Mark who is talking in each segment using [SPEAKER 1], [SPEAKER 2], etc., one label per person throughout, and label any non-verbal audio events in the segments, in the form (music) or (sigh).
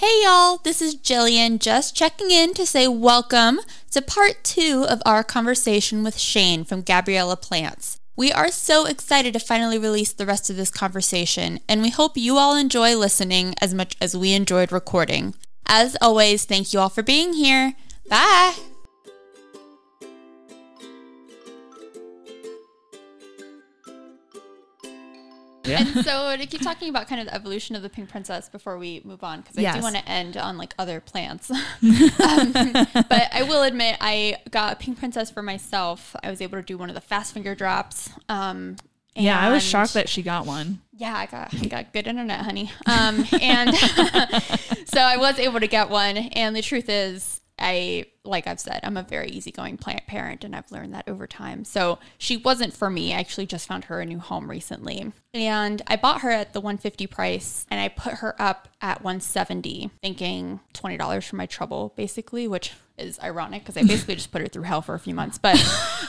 [SPEAKER 1] Hey y'all, this is Jillian just checking in to say welcome to part two of our conversation with Shane from Gabriella Plants. We are so excited to finally release the rest of this conversation, and we hope you all enjoy listening as much as we enjoyed recording. As always, thank you all for being here. Bye!
[SPEAKER 2] Yeah.
[SPEAKER 1] And so to keep talking about kind of the evolution of the pink princess before we move on, because I
[SPEAKER 3] Yes.
[SPEAKER 1] do want to end on like other plants. (laughs) um, but I will admit, I got a pink princess for myself. I was able to do one of the fast finger drops. Um,
[SPEAKER 3] Yeah, I was shocked that she got one.
[SPEAKER 1] yeah, I got I got good internet, honey. Um, and (laughs) so I was able to get one. And the truth is, I like I've said, I'm a very easygoing plant parent, and I've learned that over time. So she wasn't for me. I actually just found her a new home recently, and I bought her at the 150 price, and I put her up at 170, thinking twenty dollars for my trouble, basically, which is ironic because I basically just put her through hell for a few months, but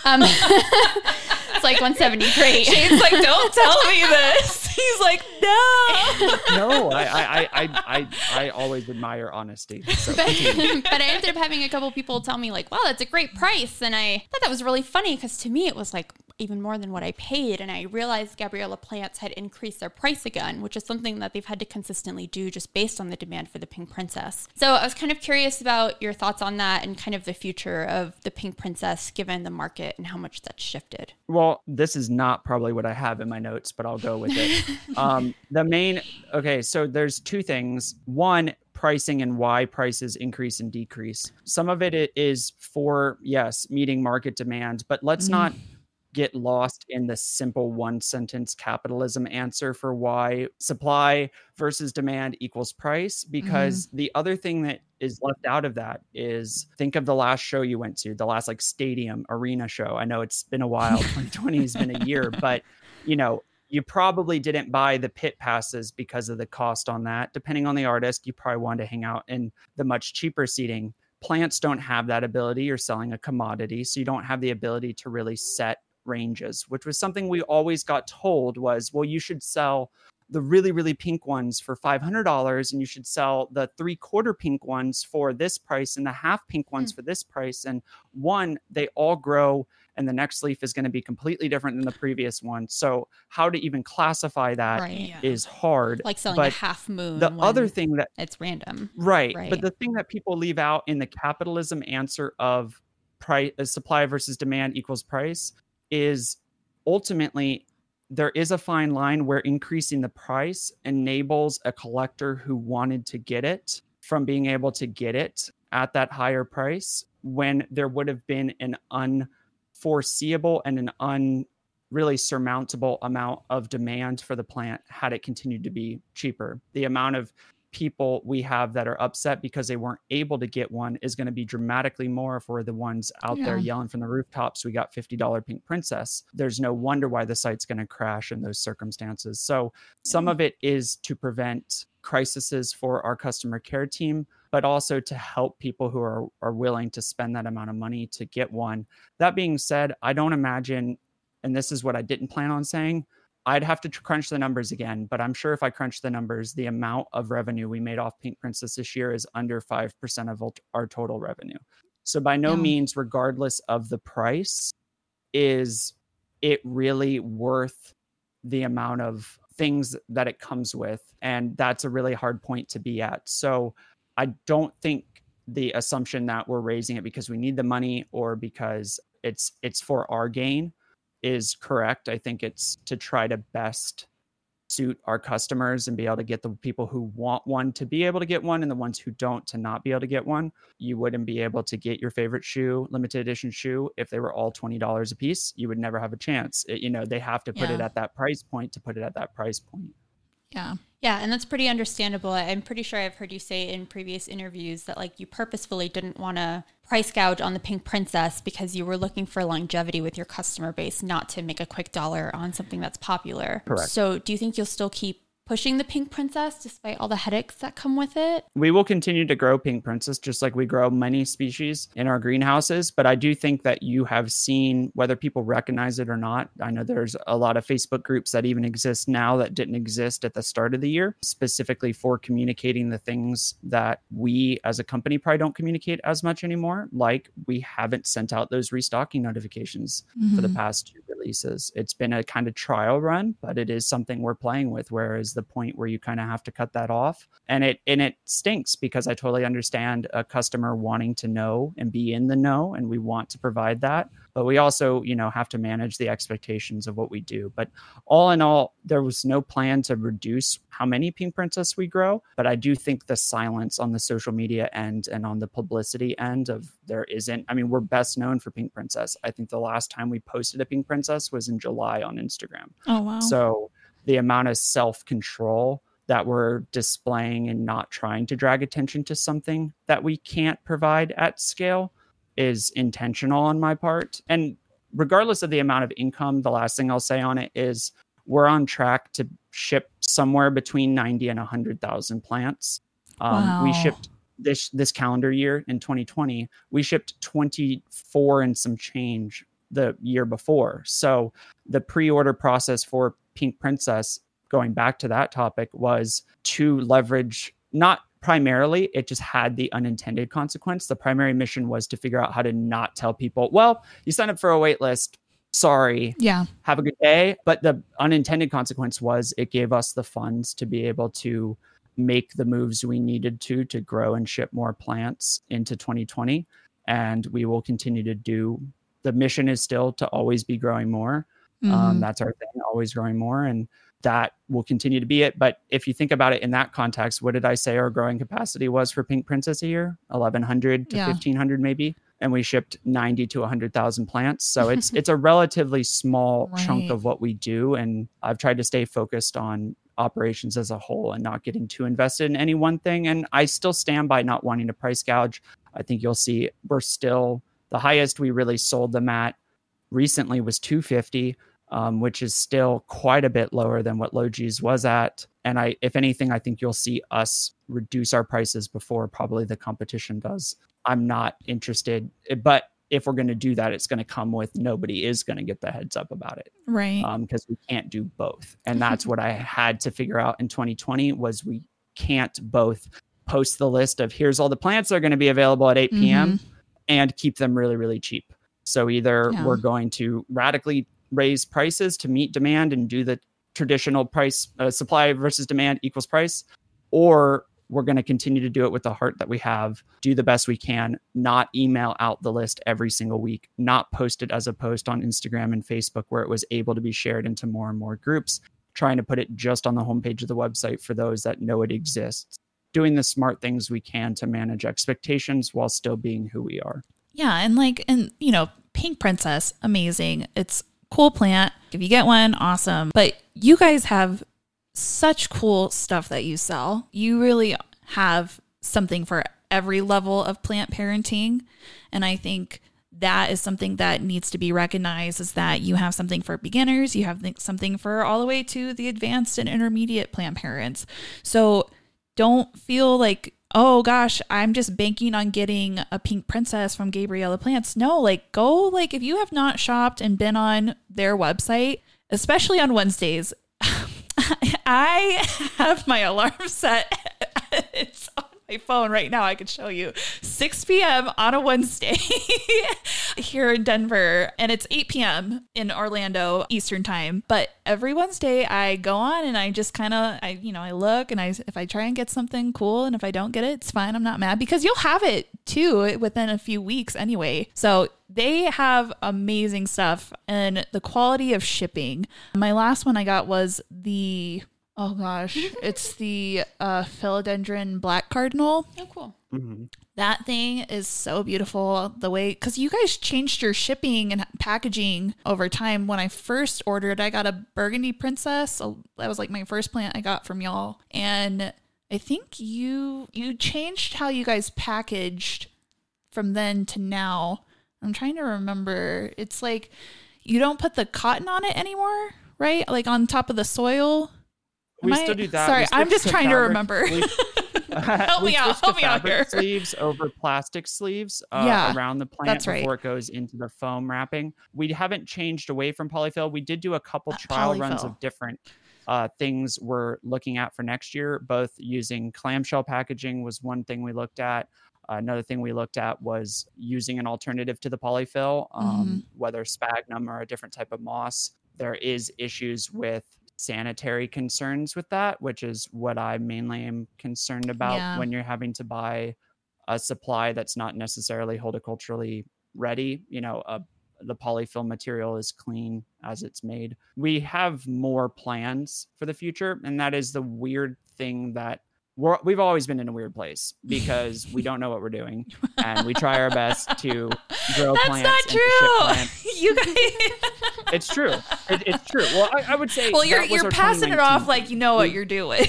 [SPEAKER 1] um, (laughs) it's like 170, great. (laughs)
[SPEAKER 3] Shane's like, don't tell me (laughs) this. He's like, no. (laughs)
[SPEAKER 2] no, I, I, I, I, I, I always admire honesty. So
[SPEAKER 1] but, but I ended up having a couple people tell me like, "Wow, that's a great price," and I thought that was really funny because to me it was like even more than what I paid, and I realized Gabriella Plants had increased their price again, which is something that they've had to consistently do just based on the demand for the Pink Princess. So I was kind of curious about your thoughts on that and kind of the future of the Pink Princess given the market and how much that's shifted.
[SPEAKER 2] Well, this is not probably what I have in my notes, but I'll go with it. (laughs) um, the main, okay, so there's two things. One, pricing and why prices increase and decrease. Some of it is for, yes, meeting market demand, but let's
[SPEAKER 3] Mhm.
[SPEAKER 2] not get lost in the simple one sentence capitalism answer for why supply versus demand equals price mm-hmm. because the other thing that is left out of that is think of the last show you went to the last like stadium arena show. I know it's been a while (laughs) 2020 has been a year but you know you probably didn't buy the pit passes because of the cost on that. Depending on the artist you probably wanted to hang out in the much cheaper seating. Plants don't have that ability. You're selling a commodity so you don't have the ability to really set ranges which was something we always got told was well you should sell the really really pink ones for $500 and you should sell the three quarter pink ones for this price and the half pink ones for this price and one they all grow and the next leaf is going to be completely different than the previous one so how to even classify that is
[SPEAKER 1] right.
[SPEAKER 2] hard
[SPEAKER 1] Like selling a half moon.
[SPEAKER 2] the other thing that
[SPEAKER 1] it's random.
[SPEAKER 2] Right.
[SPEAKER 1] Right.
[SPEAKER 2] But the thing that people leave out in the capitalism answer of price uh, supply versus demand equals price is ultimately there is a fine line where increasing the price enables a collector who wanted to get it from being able to get it at that higher price when there would have been an unforeseeable and an un really surmountable amount of demand for the plant had it continued to be cheaper. The amount of people we have that are upset because they weren't able to get one is going to be dramatically more if we're the ones out there yelling from the rooftops we got $50 pink princess. There's no wonder why the site's going to crash in those circumstances. So some of it is to prevent crises for our customer care team but also to help people who are, are willing to spend that amount of money to get one. That being said i don't imagine and this is what i didn't plan on saying I'd have to crunch the numbers again, but I'm sure if I crunch the numbers, the amount of revenue we made off Pink Princess this year is under 5% of our total revenue. So, by no
[SPEAKER 3] Yeah.
[SPEAKER 2] means, regardless of the price, is it really worth the amount of things that it comes with. And that's a really hard point to be at. So, I don't think the assumption that we're raising it because we need the money or because it's it's for our gain is correct. I think it's to try to best suit our customers and be able to get the people who want one to be able to get one and the ones who don't to not be able to get one. You wouldn't be able to get your favorite shoe, limited edition shoe, if they were all $20 a piece. You would never have a chance. It- you know, they have to put it at that price point to put it at that price point.
[SPEAKER 3] Yeah.
[SPEAKER 1] Yeah, and that's pretty understandable. I'm pretty sure I've heard you say in previous interviews that like you purposefully didn't want to price gouge on the Pink Princess because you were looking for longevity with your customer base, not to make a quick dollar on something that's popular.
[SPEAKER 2] Correct.
[SPEAKER 1] So, do you think you'll still keep pushing the pink princess despite all the headaches that come with it.
[SPEAKER 2] We will continue to grow pink princess just like we grow many species in our greenhouses. But I do think that you have seen whether people recognize it or not. I know there's a lot of Facebook groups that even exist now that didn't exist at the start of the year, specifically for communicating the things that we as a company probably don't communicate as much anymore. Like we haven't sent out those restocking notifications mm-hmm. for the mm-hmm. past two releases. It's been a kind of trial run, but it is something we're playing with. Whereas the point where you kind of have to cut that off, and it and it stinks because I totally understand a customer wanting to know and be in the know, and we want to provide that. But we also you know have to manage the expectations of what we do. But all in all there was no plan to reduce how many pink princess we grow. But i do think the silence on the social media end and on the publicity end of there isn't i mean we're best known for pink princess. I think the last time we posted a pink princess was in july on instagram.
[SPEAKER 4] Oh wow.
[SPEAKER 2] So the amount of self-control that we're displaying and not trying to drag attention to something that we can't provide at scale is intentional on my part. And regardless of the amount of income, the last thing I'll say on it is we're on track to ship somewhere between 90 and 100,000 plants. Um, wow. We shipped this this calendar year in 2020. We shipped 24 and some change the year before. So the pre-order process for Pink Princess, going back to that topic, was to leverage not primarily it just had the unintended consequence. The primary mission was to figure out how to not tell people well you signed up for a wait list sorry.
[SPEAKER 4] Yeah.
[SPEAKER 2] Have a good day. But the unintended consequence was it gave us the funds to be able to make the moves we needed to to grow and ship more plants into 2020 and we will continue to do the mission is still to always be growing more mm-hmm. um, that's our thing always growing more and that will continue to be it. But if you think about it in that context, what did I say our growing capacity was for Pink Princess a year? 1,100 to yeah. 1,500 maybe. And we shipped 90 to 100,000 plants. So it's (laughs) it's a relatively small right. chunk of what we do. And I've tried to stay focused on operations as a whole and not getting too invested in any one thing. And I still stand by not wanting to price gouge. I think you'll see we're still the highest we really sold them at recently was 250 um, which is still quite a bit lower than what Logee's was at. And I, if anything, I think you'll see us reduce our prices before probably the competition does. I'm not interested, eh, but if we're going to do that, it's going to come with nobody is going to get the heads up about it,
[SPEAKER 4] right?
[SPEAKER 2] Because um, we can't do both, and (laughs) that's what I had to figure out in 2020 was we can't both post the list of here's all the plants that are going to be available at 8 p.m. Mm-hmm. and keep them really really cheap. So either yeah. we're going to radically raise prices to meet demand and do the traditional price uh, supply versus demand equals price or we're going to continue to do it with the heart that we have do the best we can not email out the list every single week not post it as a post on instagram and facebook where it was able to be shared into more and more groups trying to put it just on the homepage of the website for those that know it exists doing the smart things we can to manage expectations while still being who we are.
[SPEAKER 4] Yeah and like and you know pink princess amazing. It's cool plant. If you get one, awesome. But you guys have such cool stuff that you sell. You really have something for every level of plant parenting. And I think that is something that needs to be recognized is that you have something for beginners, you have something for all the way to the advanced and intermediate plant parents. So don't feel like oh gosh, I'm just banking on getting a pink princess from Gabriella Plants. No, like go like if you have not shopped and been on their website, especially on Wednesdays, (laughs) I have my alarm set. (laughs) it's my phone right now. I could show you 6 p.m. on a Wednesday (laughs) here in Denver, and it's 8 p.m. in Orlando Eastern time. But every Wednesday, I go on and I just kind of, I you know, I look and I if I try and get something cool, and if I don't get it, it's fine. I'm not mad because you'll have it too within a few weeks anyway. So they have amazing stuff and the quality of shipping. My last one I got was the Oh gosh, it's the uh, philodendron black cardinal.
[SPEAKER 1] Oh, cool.
[SPEAKER 4] Mm-hmm. That thing is so beautiful. The way, because you guys changed your shipping and packaging over time. When I first ordered, I got a burgundy princess. So that was like my first plant I got from y'all, and I think you you changed how you guys packaged from then to now. I'm trying to remember. It's like you don't put the cotton on it anymore, right? Like on top of the soil
[SPEAKER 2] we
[SPEAKER 4] Am
[SPEAKER 2] still do that.
[SPEAKER 4] Sorry, I'm just trying to remember. (laughs) (laughs)
[SPEAKER 2] we-
[SPEAKER 4] Help me out, help me out here.
[SPEAKER 2] Sleeves over plastic sleeves uh,
[SPEAKER 4] Yeah,
[SPEAKER 2] around the plant
[SPEAKER 4] that's right.
[SPEAKER 2] before it goes into the foam wrapping. We haven't changed away from polyfill. We did do a couple
[SPEAKER 4] Uh,
[SPEAKER 2] trial runs of different uh, things we're looking at for next year. Both using clamshell packaging was one thing we looked at. Another thing we looked at was using an alternative to the polyfill, um,
[SPEAKER 4] Mm-hmm.
[SPEAKER 2] whether sphagnum or a different type of moss. There is issues with sanitary concerns with that, which is what I mainly am concerned about
[SPEAKER 4] Yeah.
[SPEAKER 2] when you're having to buy a supply that's not necessarily horticulturally ready. You know, a, the polyfill material is clean as it's made. We have more plans for the future, and that is the weird thing that we're, we've always been in a weird place (laughs) because we don't know what we're doing, (laughs) and we try our best to (laughs) grow
[SPEAKER 4] That's
[SPEAKER 2] plants.
[SPEAKER 4] not
[SPEAKER 2] and ship plants.
[SPEAKER 4] true. you guys.
[SPEAKER 2] It's true. It, it's true. Well, I, I would say.
[SPEAKER 4] well, you're you're passing it off like you know what
[SPEAKER 2] We-
[SPEAKER 4] you're doing.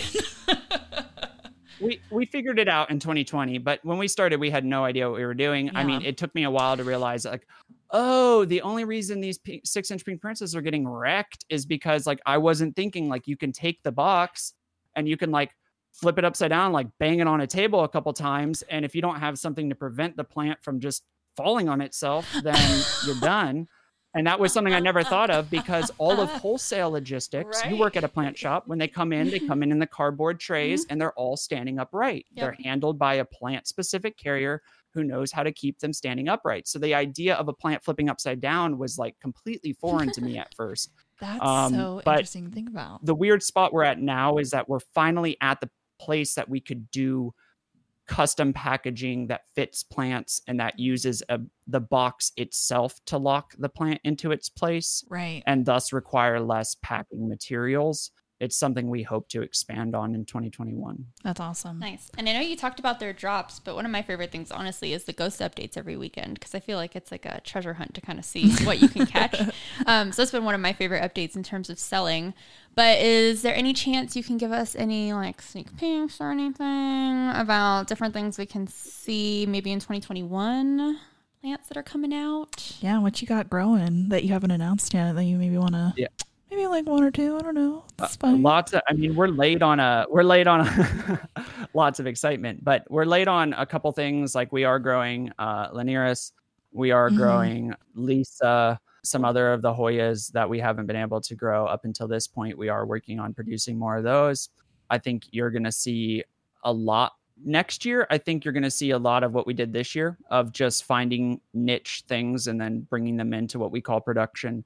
[SPEAKER 2] we we figured it out in 2020 but when we started we had no idea what we were doing i mean it took me a while to realize like oh the only reason these pink, six inch pink princesses are getting wrecked is because like i wasn't thinking like you can take the box and you can like flip it upside down like bang it on a table a couple times and if you don't have something to prevent the plant from just falling on itself then you're (laughs) done and that was something I never thought of because all of (laughs) wholesale logistics, you work at a plant shop. When they come in, they come in in the cardboard trays and they're all standing upright.
[SPEAKER 1] Yep.
[SPEAKER 2] They're handled by a plant specific carrier who knows how to keep them standing upright. So the idea of a plant flipping upside down was like completely foreign to me at (laughs) first.
[SPEAKER 4] That's
[SPEAKER 2] Um,
[SPEAKER 4] so interesting to think about.
[SPEAKER 2] The weird spot we're at now is that we're finally at the place that we could do custom packaging that fits plants and that uses a, the box itself to lock the plant into its place
[SPEAKER 4] Right.
[SPEAKER 2] and thus require less packing materials. It's something we hope to expand on in 2021.
[SPEAKER 4] That's awesome.
[SPEAKER 1] Nice. And I know you talked about their drops, but one of my favorite things, honestly, is the ghost updates every weekend because I feel like it's like a treasure hunt to kind of see (laughs) what you can catch. Um, so that's been one of my favorite updates in terms of selling. But is there any chance you can give us any like sneak peeks or anything about different things we can see maybe in 2021? Plants that are coming out.
[SPEAKER 4] Yeah, what you got growing that you haven't announced yet that you maybe want to?
[SPEAKER 2] Yeah.
[SPEAKER 4] Maybe like one or two. I don't know.
[SPEAKER 2] Uh. Lots of, I mean, we're late on a, we're late on a, (laughs) lots of excitement, but we're late on a couple things. Like we are growing uh, Linearis, we are
[SPEAKER 4] Mhm.
[SPEAKER 2] growing Lisa, some other of the Hoyas that we haven't been able to grow up until this point. We are working on producing more of those. I think you're going to see a lot next year. I think you're going to see a lot of what we did this year of just finding niche things and then bringing them into what we call production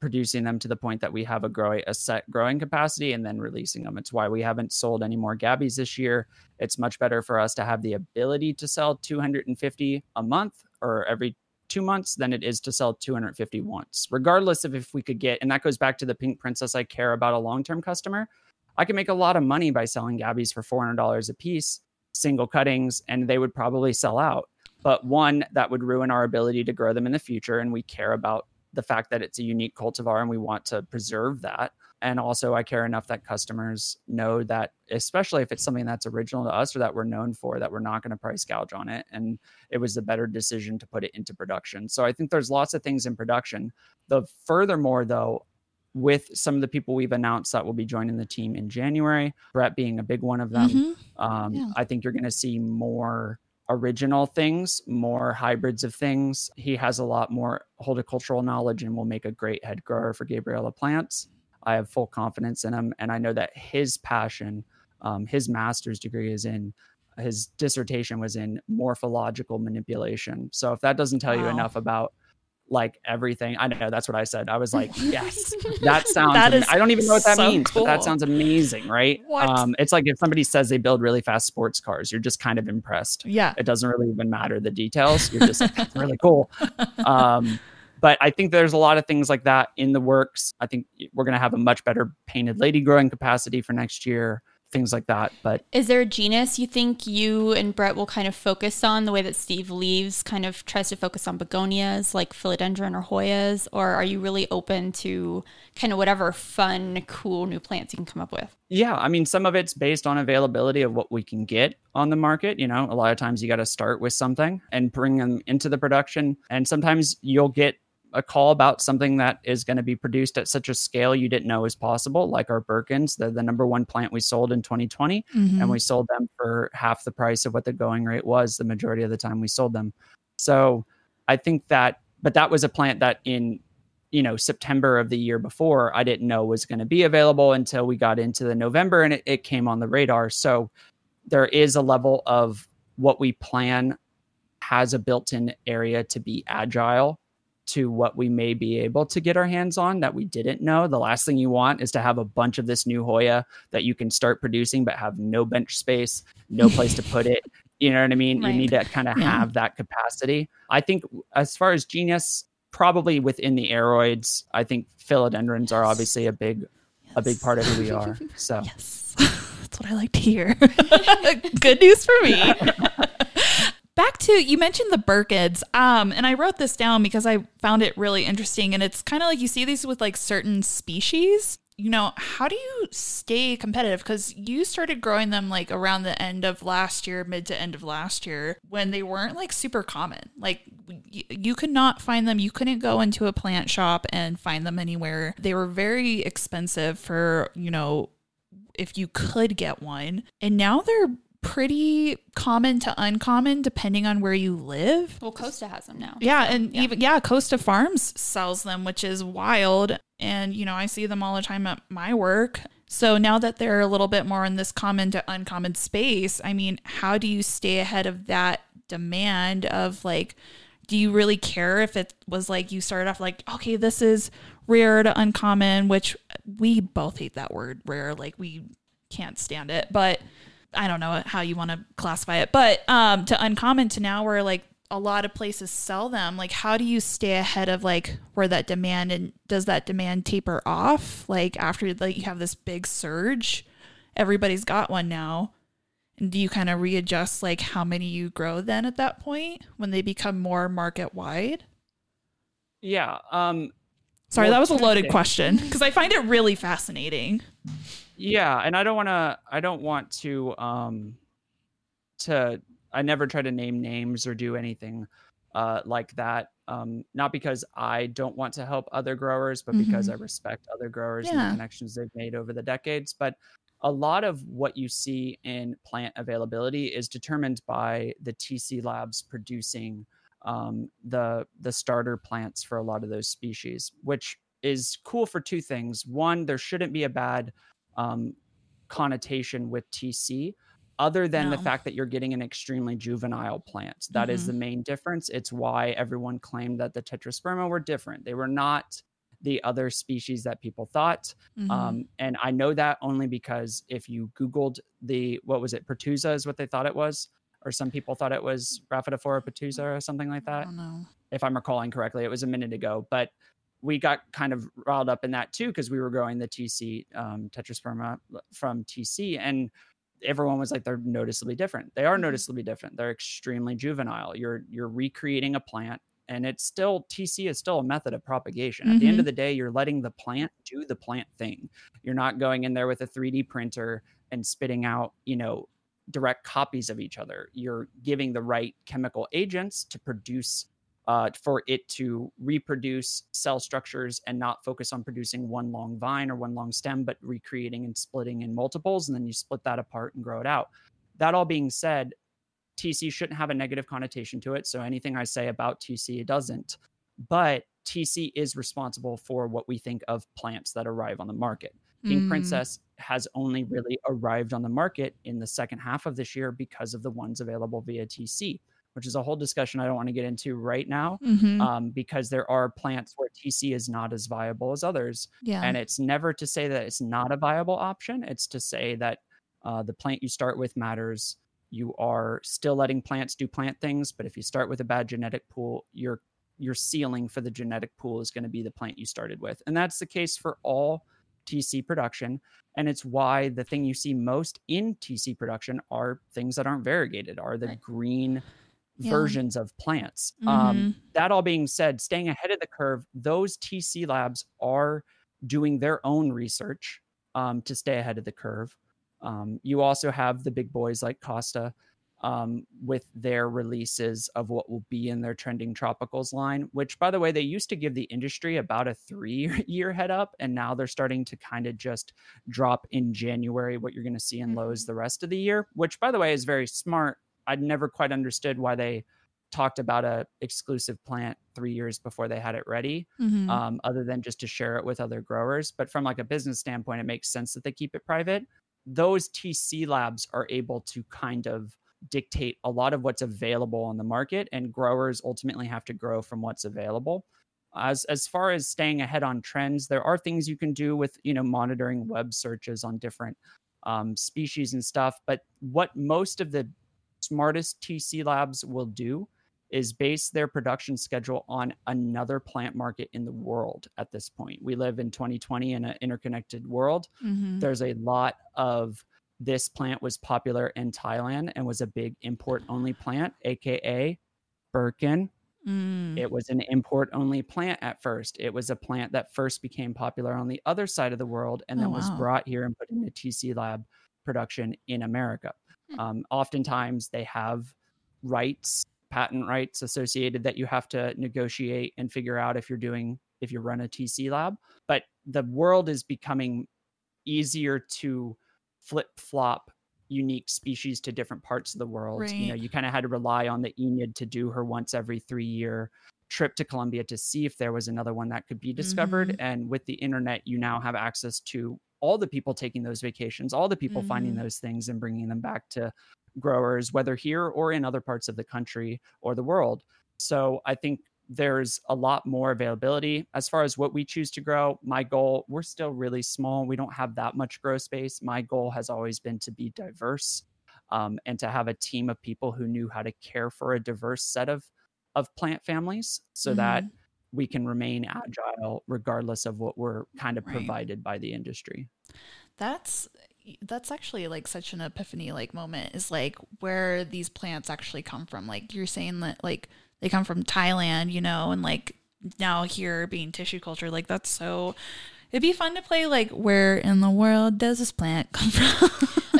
[SPEAKER 2] producing them to the point that we have a growing a set growing capacity and then releasing them. It's why we haven't sold any more Gabbies this year. It's much better for us to have the ability to sell 250 a month or every two months than it is to sell 250 once, regardless of if we could get. And that goes back to the Pink Princess. I care about a long term customer. I can make a lot of money by selling Gabbies for $400 a piece, single cuttings, and they would probably sell out. But one, that would ruin our ability to grow them in the future. And we care about the fact that it's a unique cultivar and we want to preserve that. And also, I care enough that customers know that, especially if it's something that's original to us or that we're known for, that we're not going to price gouge on it. And it was a better decision to put it into production. So I think there's lots of things in production. The furthermore, though, with some of the people we've announced that will be joining the team in January, Brett being a big one of them,
[SPEAKER 4] Mhm.
[SPEAKER 2] um,
[SPEAKER 4] Yeah.
[SPEAKER 2] I think you're going to see more original things, more hybrids of things. He has a lot more horticultural knowledge and will make a great head grower for Gabriella plants. I have full confidence in him, and I know that his passion, um, his master's degree is in his dissertation was in morphological manipulation. So if that doesn't tell you enough about like everything, I know that's what I said. I was like, yes, (laughs) that sounds.
[SPEAKER 4] That
[SPEAKER 2] am- I don't even know what that
[SPEAKER 4] so
[SPEAKER 2] means, but that sounds amazing, right?
[SPEAKER 4] What?
[SPEAKER 2] Um, it's like if somebody says they build really fast sports cars, you're just kind of impressed.
[SPEAKER 4] Yeah.
[SPEAKER 2] It doesn't really even matter the details. You're just like, that's really cool. Um, but I think there's a lot of things like that in the works. I think we're going to have a much better painted lady growing capacity for next year, things like that. But
[SPEAKER 1] Is there a genus you think you and Brett will kind of focus on the way that Steve's Leaves kind of tries to focus on begonias like philodendron or Hoyas? Or are you really open to kind of whatever fun, cool new plants you can come up with?
[SPEAKER 2] yeah, I mean, some of it's based on availability of what we can get on the market. You know, a lot of times you got to start with something and bring them into the production. And sometimes you'll get a call about something that is going to be produced at such a scale you didn't know was possible, like our Birkins. They're the number one plant we sold in 2020,
[SPEAKER 4] Mhm.
[SPEAKER 2] and we sold them for half the price of what the going rate was the majority of the time we sold them. So I think that, but that was a plant that in you know September of the year before I didn't know was going to be available until we got into the November and it, it came on the radar. So there is a level of what we plan has a built-in area to be agile to what we may be able to get our hands on that we didn't know. The last thing you want is to have a bunch of this new Hoya that you can start producing but have no bench space, no (laughs) place to put it. You know what I mean?
[SPEAKER 1] Right.
[SPEAKER 2] You need to kind of
[SPEAKER 4] Yeah.
[SPEAKER 2] have that capacity. I think as far as genus, probably within the aroids, I think philodendrons are obviously a big a big part of who we are. So (laughs)
[SPEAKER 4] Yes. (laughs) That's what I like to hear. Good news for me. Back to you mentioned the Birkins. Um, and I wrote this down because I found it really interesting. And it's kind of like you see these with like certain species. You know, how do you stay competitive? Because you started growing them like around the end of last year, mid to end of last year, when they weren't like super common. Like y- you could not find them. You couldn't go into a plant shop and find them anywhere. They were very expensive for, you know, if you could get one. And now they're pretty common to uncommon depending on where you live.
[SPEAKER 1] Well, Costa has them now.
[SPEAKER 4] Yeah, and
[SPEAKER 1] Yeah.
[SPEAKER 4] even yeah, Costa Farms sells them, which is wild. And you know, I see them all the time at my work. So now that they're a little bit more in this common to uncommon space, I mean, how do you stay ahead of that demand of like do you really care if it was like you started off like, okay, this is rare to uncommon, which we both hate that word rare, like we can't stand it. But I don't know how you want to classify it, but um, to uncommon to now where like a lot of places sell them, like how do you stay ahead of like where that demand and does that demand taper off? Like after like you have this big surge, everybody's got one now. And do you kind of readjust like how many you grow then at that point when they become more market wide?
[SPEAKER 2] yeah, um,
[SPEAKER 4] Sorry,
[SPEAKER 2] Well,
[SPEAKER 4] that was a loaded question because I find it really fascinating.
[SPEAKER 2] Yeah and i don't want to i don't want to um to i never try to name names or do anything uh like that um not because i don't want to help other growers but because i respect other growers and the connections they've made over the decades but a lot of what you see in plant availability is determined by the tc labs producing um, the the starter plants for a lot of those species which is cool for two things. One there shouldn't be a bad um, connotation with TC, other than the fact that you're getting an extremely juvenile plant. That is
[SPEAKER 4] Mhm.
[SPEAKER 2] the main difference. It's why everyone claimed that the tetrasperma were different. They were not the other species that people thought.
[SPEAKER 4] Mhm.
[SPEAKER 2] Um, and I know that only because if you Googled the, what was it, Pertusa is what they thought it was, or some people thought it was Rhaphidophora pertusa or something like
[SPEAKER 4] I
[SPEAKER 2] that
[SPEAKER 4] don't know.
[SPEAKER 2] if I'm recalling correctly. It was a minute ago, but we got kind of riled up in that too because we were growing the TC um, tetrasperma from TC, and everyone was like, they're noticeably different. They are
[SPEAKER 4] Mhm.
[SPEAKER 2] noticeably different. They're extremely juvenile. You're you're recreating a plant, and it's still TC is still a method of propagation. At the end of the day, you're letting the plant do the plant thing. You're not going in there with a 3D printer and spitting out, you know, direct copies of each other. You're giving the right chemical agents to produce uh, for it to reproduce cell structures and not focus on producing one long vine or one long stem, but recreating and splitting in multiples. And then you split that apart and grow it out. That all being said, TC shouldn't have a negative connotation to it. So anything I say about TC, it doesn't. But TC is responsible for what we think of plants that arrive on the market. Pink
[SPEAKER 4] Mm.
[SPEAKER 2] Princess has only really arrived on the market in the second half of this year because of the ones available via TC, which is a whole discussion I don't want to get into right now
[SPEAKER 4] Mhm.
[SPEAKER 2] um, because there are plants where TC is not as viable as others.
[SPEAKER 4] yeah.
[SPEAKER 2] And it's never to say that it's not a viable option, it's to say that uh, the plant you start with matters. You are still letting plants do plant things, but if you start with a bad genetic pool, your your ceiling for the genetic pool is going to be the plant you started with. And that's the case for all TC production. And it's why the thing you see most in TC production are things that aren't variegated, are the
[SPEAKER 1] Right.
[SPEAKER 2] green
[SPEAKER 4] Yeah.
[SPEAKER 2] versions of plants. Um,
[SPEAKER 4] Mhm.
[SPEAKER 2] that all being said, staying ahead of the curve, those TC labs are doing their own research um, to stay ahead of the curve. Um, you also have the big boys like Costa um, with their releases of what will be in their trending tropicals line, which, by the way, they used to give the industry about a three year head up. And now they're starting to kind of just drop in January what you're going to see in Lowe's the rest of the year, which, by the way, is very smart. I'd never quite understood why they talked about a exclusive plant three years before they had it ready
[SPEAKER 4] Mhm.
[SPEAKER 2] um, other than just to share it with other growers. But from like a business standpoint, it makes sense that they keep it private. Those TC labs are able to kind of dictate a lot of what's available on the market, and growers ultimately have to grow from what's available. As as far as staying ahead on trends, there are things you can do with you know monitoring web searches on different um, species and stuff. But what most of the smartest TC labs will do is base their production schedule on another plant market in the world at this point. We live in 2020 in an interconnected world.
[SPEAKER 4] Mhm.
[SPEAKER 2] There's a lot of this plant was popular in Thailand and was a big import only plant, aka Birkin.
[SPEAKER 4] Mm.
[SPEAKER 2] It was an import only plant at first. It was a plant that first became popular on the other side of the world and
[SPEAKER 4] Oh,
[SPEAKER 2] then was
[SPEAKER 4] wow.
[SPEAKER 2] brought here and put into TC Lab production in America.
[SPEAKER 1] Hmm.
[SPEAKER 2] Um, oftentimes, they have rights, patent rights associated that you have to negotiate and figure out if you're doing, if you run a TC Lab. But the world is becoming easier to flip flop unique species to different parts of the world. You know, you kind of had to rely on the Enid to do her once every three year trip to Colombia to see if there was another one that could be discovered.
[SPEAKER 4] Mhm.
[SPEAKER 2] And with the internet, you now have access to all the people taking those vacations, all the people finding
[SPEAKER 4] Mhm.
[SPEAKER 2] those things and bringing them back to growers, whether here or in other parts of the country or the world. So I think there's a lot more availability as far as what we choose to grow. My goal, we're still really small. We don't have that much grow space. My goal has always been to be diverse um, and to have a team of people who knew how to care for a diverse set of of plant families so that
[SPEAKER 4] Mhm.
[SPEAKER 2] We can remain agile regardless of what we're kind of
[SPEAKER 4] Right.
[SPEAKER 2] provided by the industry.
[SPEAKER 4] That's that's actually like such an epiphany like moment is like where these plants actually come from. Like you're saying that like they come from Thailand, you know, and like now here being tissue culture, like that's so it'd be fun to play like where in the world does this plant (laughs) come from?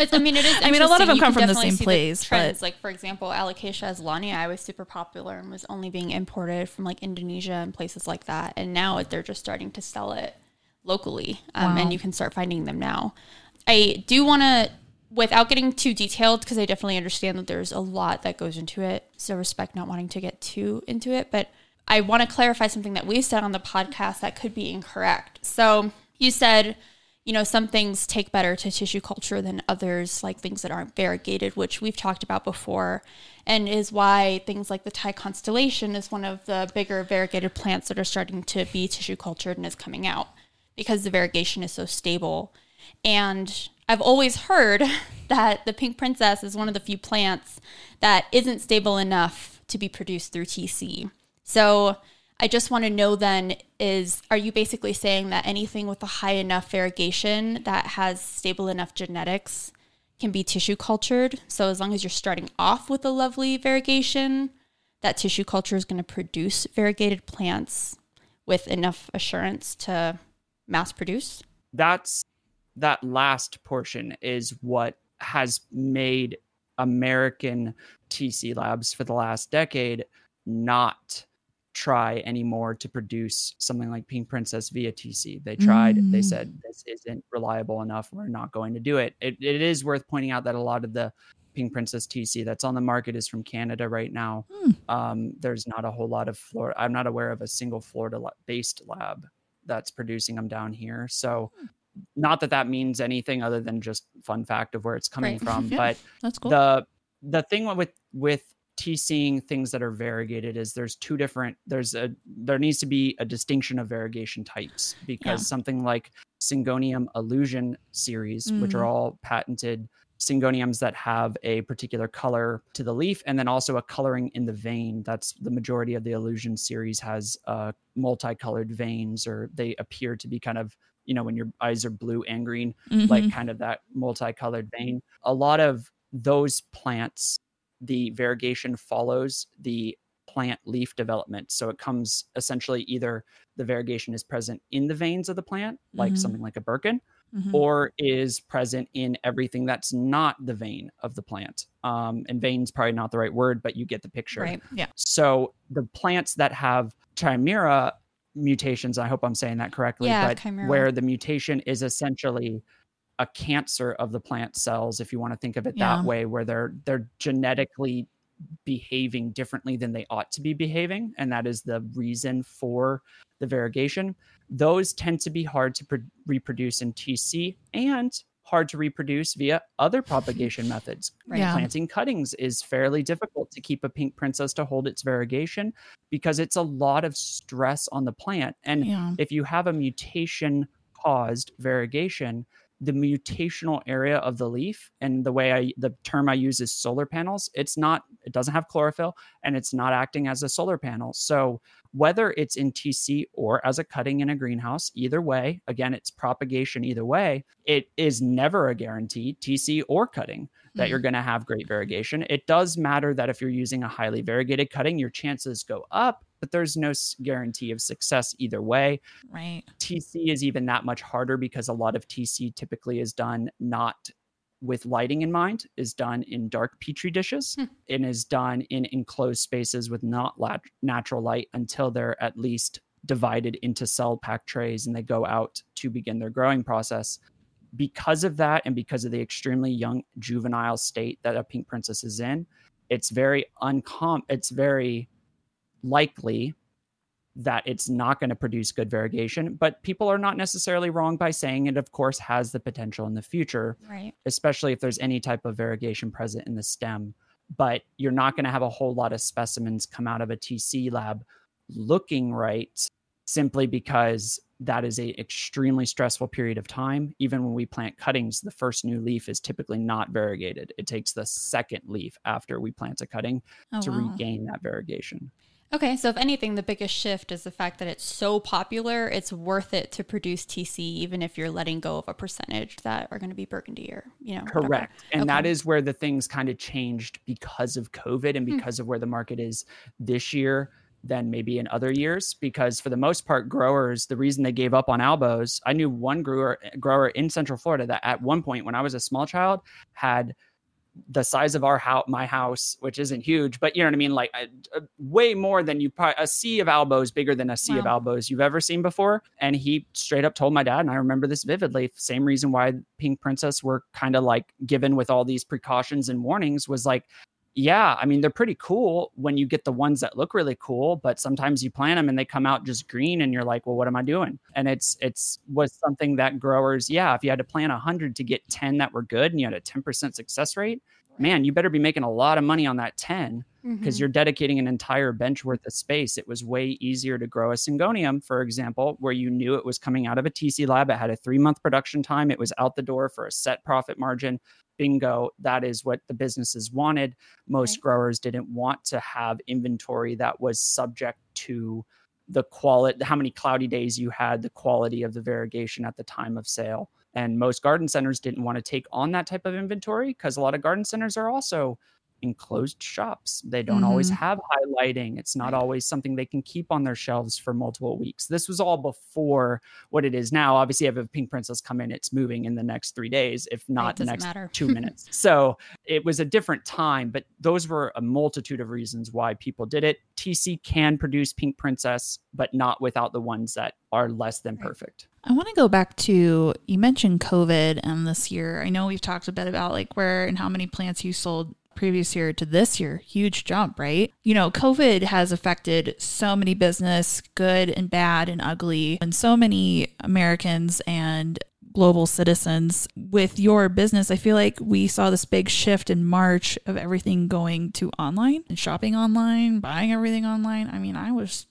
[SPEAKER 1] It's, I mean, it is. (laughs)
[SPEAKER 4] I mean, a lot of them
[SPEAKER 1] You
[SPEAKER 4] come from the same place,
[SPEAKER 1] trends,
[SPEAKER 4] but-
[SPEAKER 1] like for example, Alocasia azlanii was super popular and was only being imported from like Indonesia and places like that. And now they're just starting to sell it locally, um,
[SPEAKER 4] Wow.
[SPEAKER 1] and you can start finding them now. I do want to, without getting too detailed, because I definitely understand that there's a lot that goes into it. So respect not wanting to get too into it, but I want to clarify something that we said on the podcast that could be incorrect. So you said you know, some things take better to tissue culture than others, like things that aren't variegated, which we've talked about before, and is why things like the Thai constellation is one of the bigger variegated plants that are starting to be tissue cultured and is coming out because the variegation is so stable. And I've always heard (laughs) that the pink princess is one of the few plants that isn't stable enough to be produced through TC. So I just want to know then is are you basically saying that anything with a high enough variegation that has stable enough genetics can be tissue cultured? So as long as you're starting off with a lovely variegation, that tissue culture is going to produce variegated plants with enough assurance to mass produce?
[SPEAKER 2] That's that last portion is what has made American TC labs for the last decade not try anymore to produce something like Pink Princess via TC. They tried, they
[SPEAKER 4] Mm.
[SPEAKER 2] said this isn't reliable enough. We're not going to do it. it. It is worth pointing out that a lot of the Pink Princess TC that's on the market is from Canada right now.
[SPEAKER 4] Hmm.
[SPEAKER 2] Um, there's not a whole lot of Florida. I'm not aware of a single Florida based lab that's producing them down here. So, not that that means anything other than just fun fact of where it's coming
[SPEAKER 1] Right. (laughs)
[SPEAKER 2] from,
[SPEAKER 4] Yeah.
[SPEAKER 2] but
[SPEAKER 4] That's cool.
[SPEAKER 2] the the thing with with TCing things that are variegated is there's two different there's a there needs to be a distinction of variegation types because
[SPEAKER 4] Yeah.
[SPEAKER 2] something like Syngonium illusion series, which are
[SPEAKER 4] Mhm.
[SPEAKER 2] all patented syngoniums that have a particular color to the leaf and then also a coloring in the vein. That's the majority of the illusion series has uh, multicolored veins or they appear to be kind of you know when your eyes are blue and green like
[SPEAKER 4] Mhm.
[SPEAKER 2] kind of that multicolored vein. A lot of those plants, the variegation follows the plant leaf development. So it comes essentially either the variegation is present in the veins of the plant, like
[SPEAKER 4] Mhm.
[SPEAKER 2] something like a birkin,
[SPEAKER 4] Mhm.
[SPEAKER 2] or is present in everything that's not the vein of the plant. Um, and vein's probably not the right word, but you get the picture.
[SPEAKER 1] Right. Yeah.
[SPEAKER 2] So the plants that have chimera mutations, I hope I'm saying that correctly,
[SPEAKER 1] Yeah,
[SPEAKER 2] but
[SPEAKER 1] chimera.
[SPEAKER 2] where the mutation is essentially a cancer of the plant cells, if you want to think of it
[SPEAKER 4] Yeah.
[SPEAKER 2] that way, where they're they're genetically behaving differently than they ought to be behaving, and that is the reason for the variegation. Those tend to be hard to pro- reproduce in TC and hard to reproduce via other propagation (laughs) methods.
[SPEAKER 1] Right.
[SPEAKER 4] Yeah.
[SPEAKER 2] Planting cuttings is fairly difficult to keep a pink princess to hold its variegation because it's a lot of stress on the plant. And
[SPEAKER 4] Yeah.
[SPEAKER 2] if you have a mutation caused variegation, the mutational area of the leaf and the way I the term I use is solar panels, it's not it doesn't have chlorophyll and it's not acting as a solar panel. So whether it's in TC or as a cutting in a greenhouse, either way, again, it's propagation either way, it is never a guarantee, TC or cutting, that you're mm-hmm. going to have great variegation. It does matter that if you're using a highly variegated cutting, your chances go up, but there's no guarantee of success either way.
[SPEAKER 4] Right.
[SPEAKER 2] TC is even that much harder because a lot of TC typically is done not with lighting in mind, is done in dark petri dishes
[SPEAKER 1] Hmm.
[SPEAKER 2] and is done in enclosed spaces with not lat- natural light until they're at least divided into cell pack trays and they go out to begin their growing process. Because of that, and because of the extremely young juvenile state that a pink princess is in, it's very uncom. It's very likely that it's not going to produce good variegation, but people are not necessarily wrong by saying it, of course, has the potential in the future,
[SPEAKER 1] Right.
[SPEAKER 2] especially if there's any type of variegation present in the stem. But you're not going to have a whole lot of specimens come out of a TC lab looking right simply because that is a extremely stressful period of time. Even when we plant cuttings, the first new leaf is typically not variegated. It takes the second leaf after we plant a cutting
[SPEAKER 4] Oh,
[SPEAKER 2] to
[SPEAKER 4] wow.
[SPEAKER 2] regain that variegation.
[SPEAKER 1] Okay, so if anything, the biggest shift is the fact that it's so popular, it's worth it to produce TC, even if you're letting go of a percentage that are going to be burgundy or, you know. whatever.
[SPEAKER 2] Correct. And that
[SPEAKER 1] Okay.
[SPEAKER 2] is where the things kind of changed because of COVID and
[SPEAKER 1] Hmm.
[SPEAKER 2] because of where the market is this year than maybe in other years. Because for the most part, growers, the reason they gave up on albos, I knew one grower grower in Central Florida that at one point when I was a small child had the size of our house, my house, which isn't huge, but you know what I mean, like uh, uh, way more than you probably a sea of albos bigger than a sea of albos you've ever seen before. And he straight up told my dad, and I remember this vividly. Same reason why Pink Princess were kind of like given with all these precautions and warnings was like, yeah, I mean they're pretty cool when you get the ones that look really cool, but sometimes you plant them and they come out just green, and you're like, well, what am I doing? And it's it's was something that growers, yeah, if you had to plant a hundred to get ten that were good, and you had a ten percent success rate, man, you better be making a lot of money on that ten because
[SPEAKER 1] Mhm.
[SPEAKER 2] you're dedicating an entire bench worth of space. It was way easier to grow a syngonium, for example, where you knew it was coming out of a TC lab. It had a three month production time. It was out the door for a set profit margin. Bingo. That is what the businesses wanted. Most growers didn't want to have inventory that was subject to the quality, how many cloudy days you had, the quality of the variegation at the time of sale. And most garden centers didn't want to take on that type of inventory because a lot of garden centers are also enclosed shops. They don't always
[SPEAKER 4] Mhm.
[SPEAKER 2] have highlighting. It's not always something they can keep on their shelves for multiple weeks. This was all before what it is now. Obviously, if a pink princess come in, it's moving in the next three days, if not the next
[SPEAKER 1] matter.
[SPEAKER 2] two (laughs) minutes. So it was a different time, but those were a multitude of reasons why people did it. TC can produce pink princess, but not without the ones that are less than perfect.
[SPEAKER 4] I want to go back to you mentioned COVID and this year. I know we've talked a bit about like where and how many plants you sold previous year to this year. Huge jump, right? You know, COVID has affected so many business, good and bad and ugly, and so many Americans and global citizens with your business. I feel like we saw this big shift in March of everything going to online and shopping online, buying everything online. I mean, I was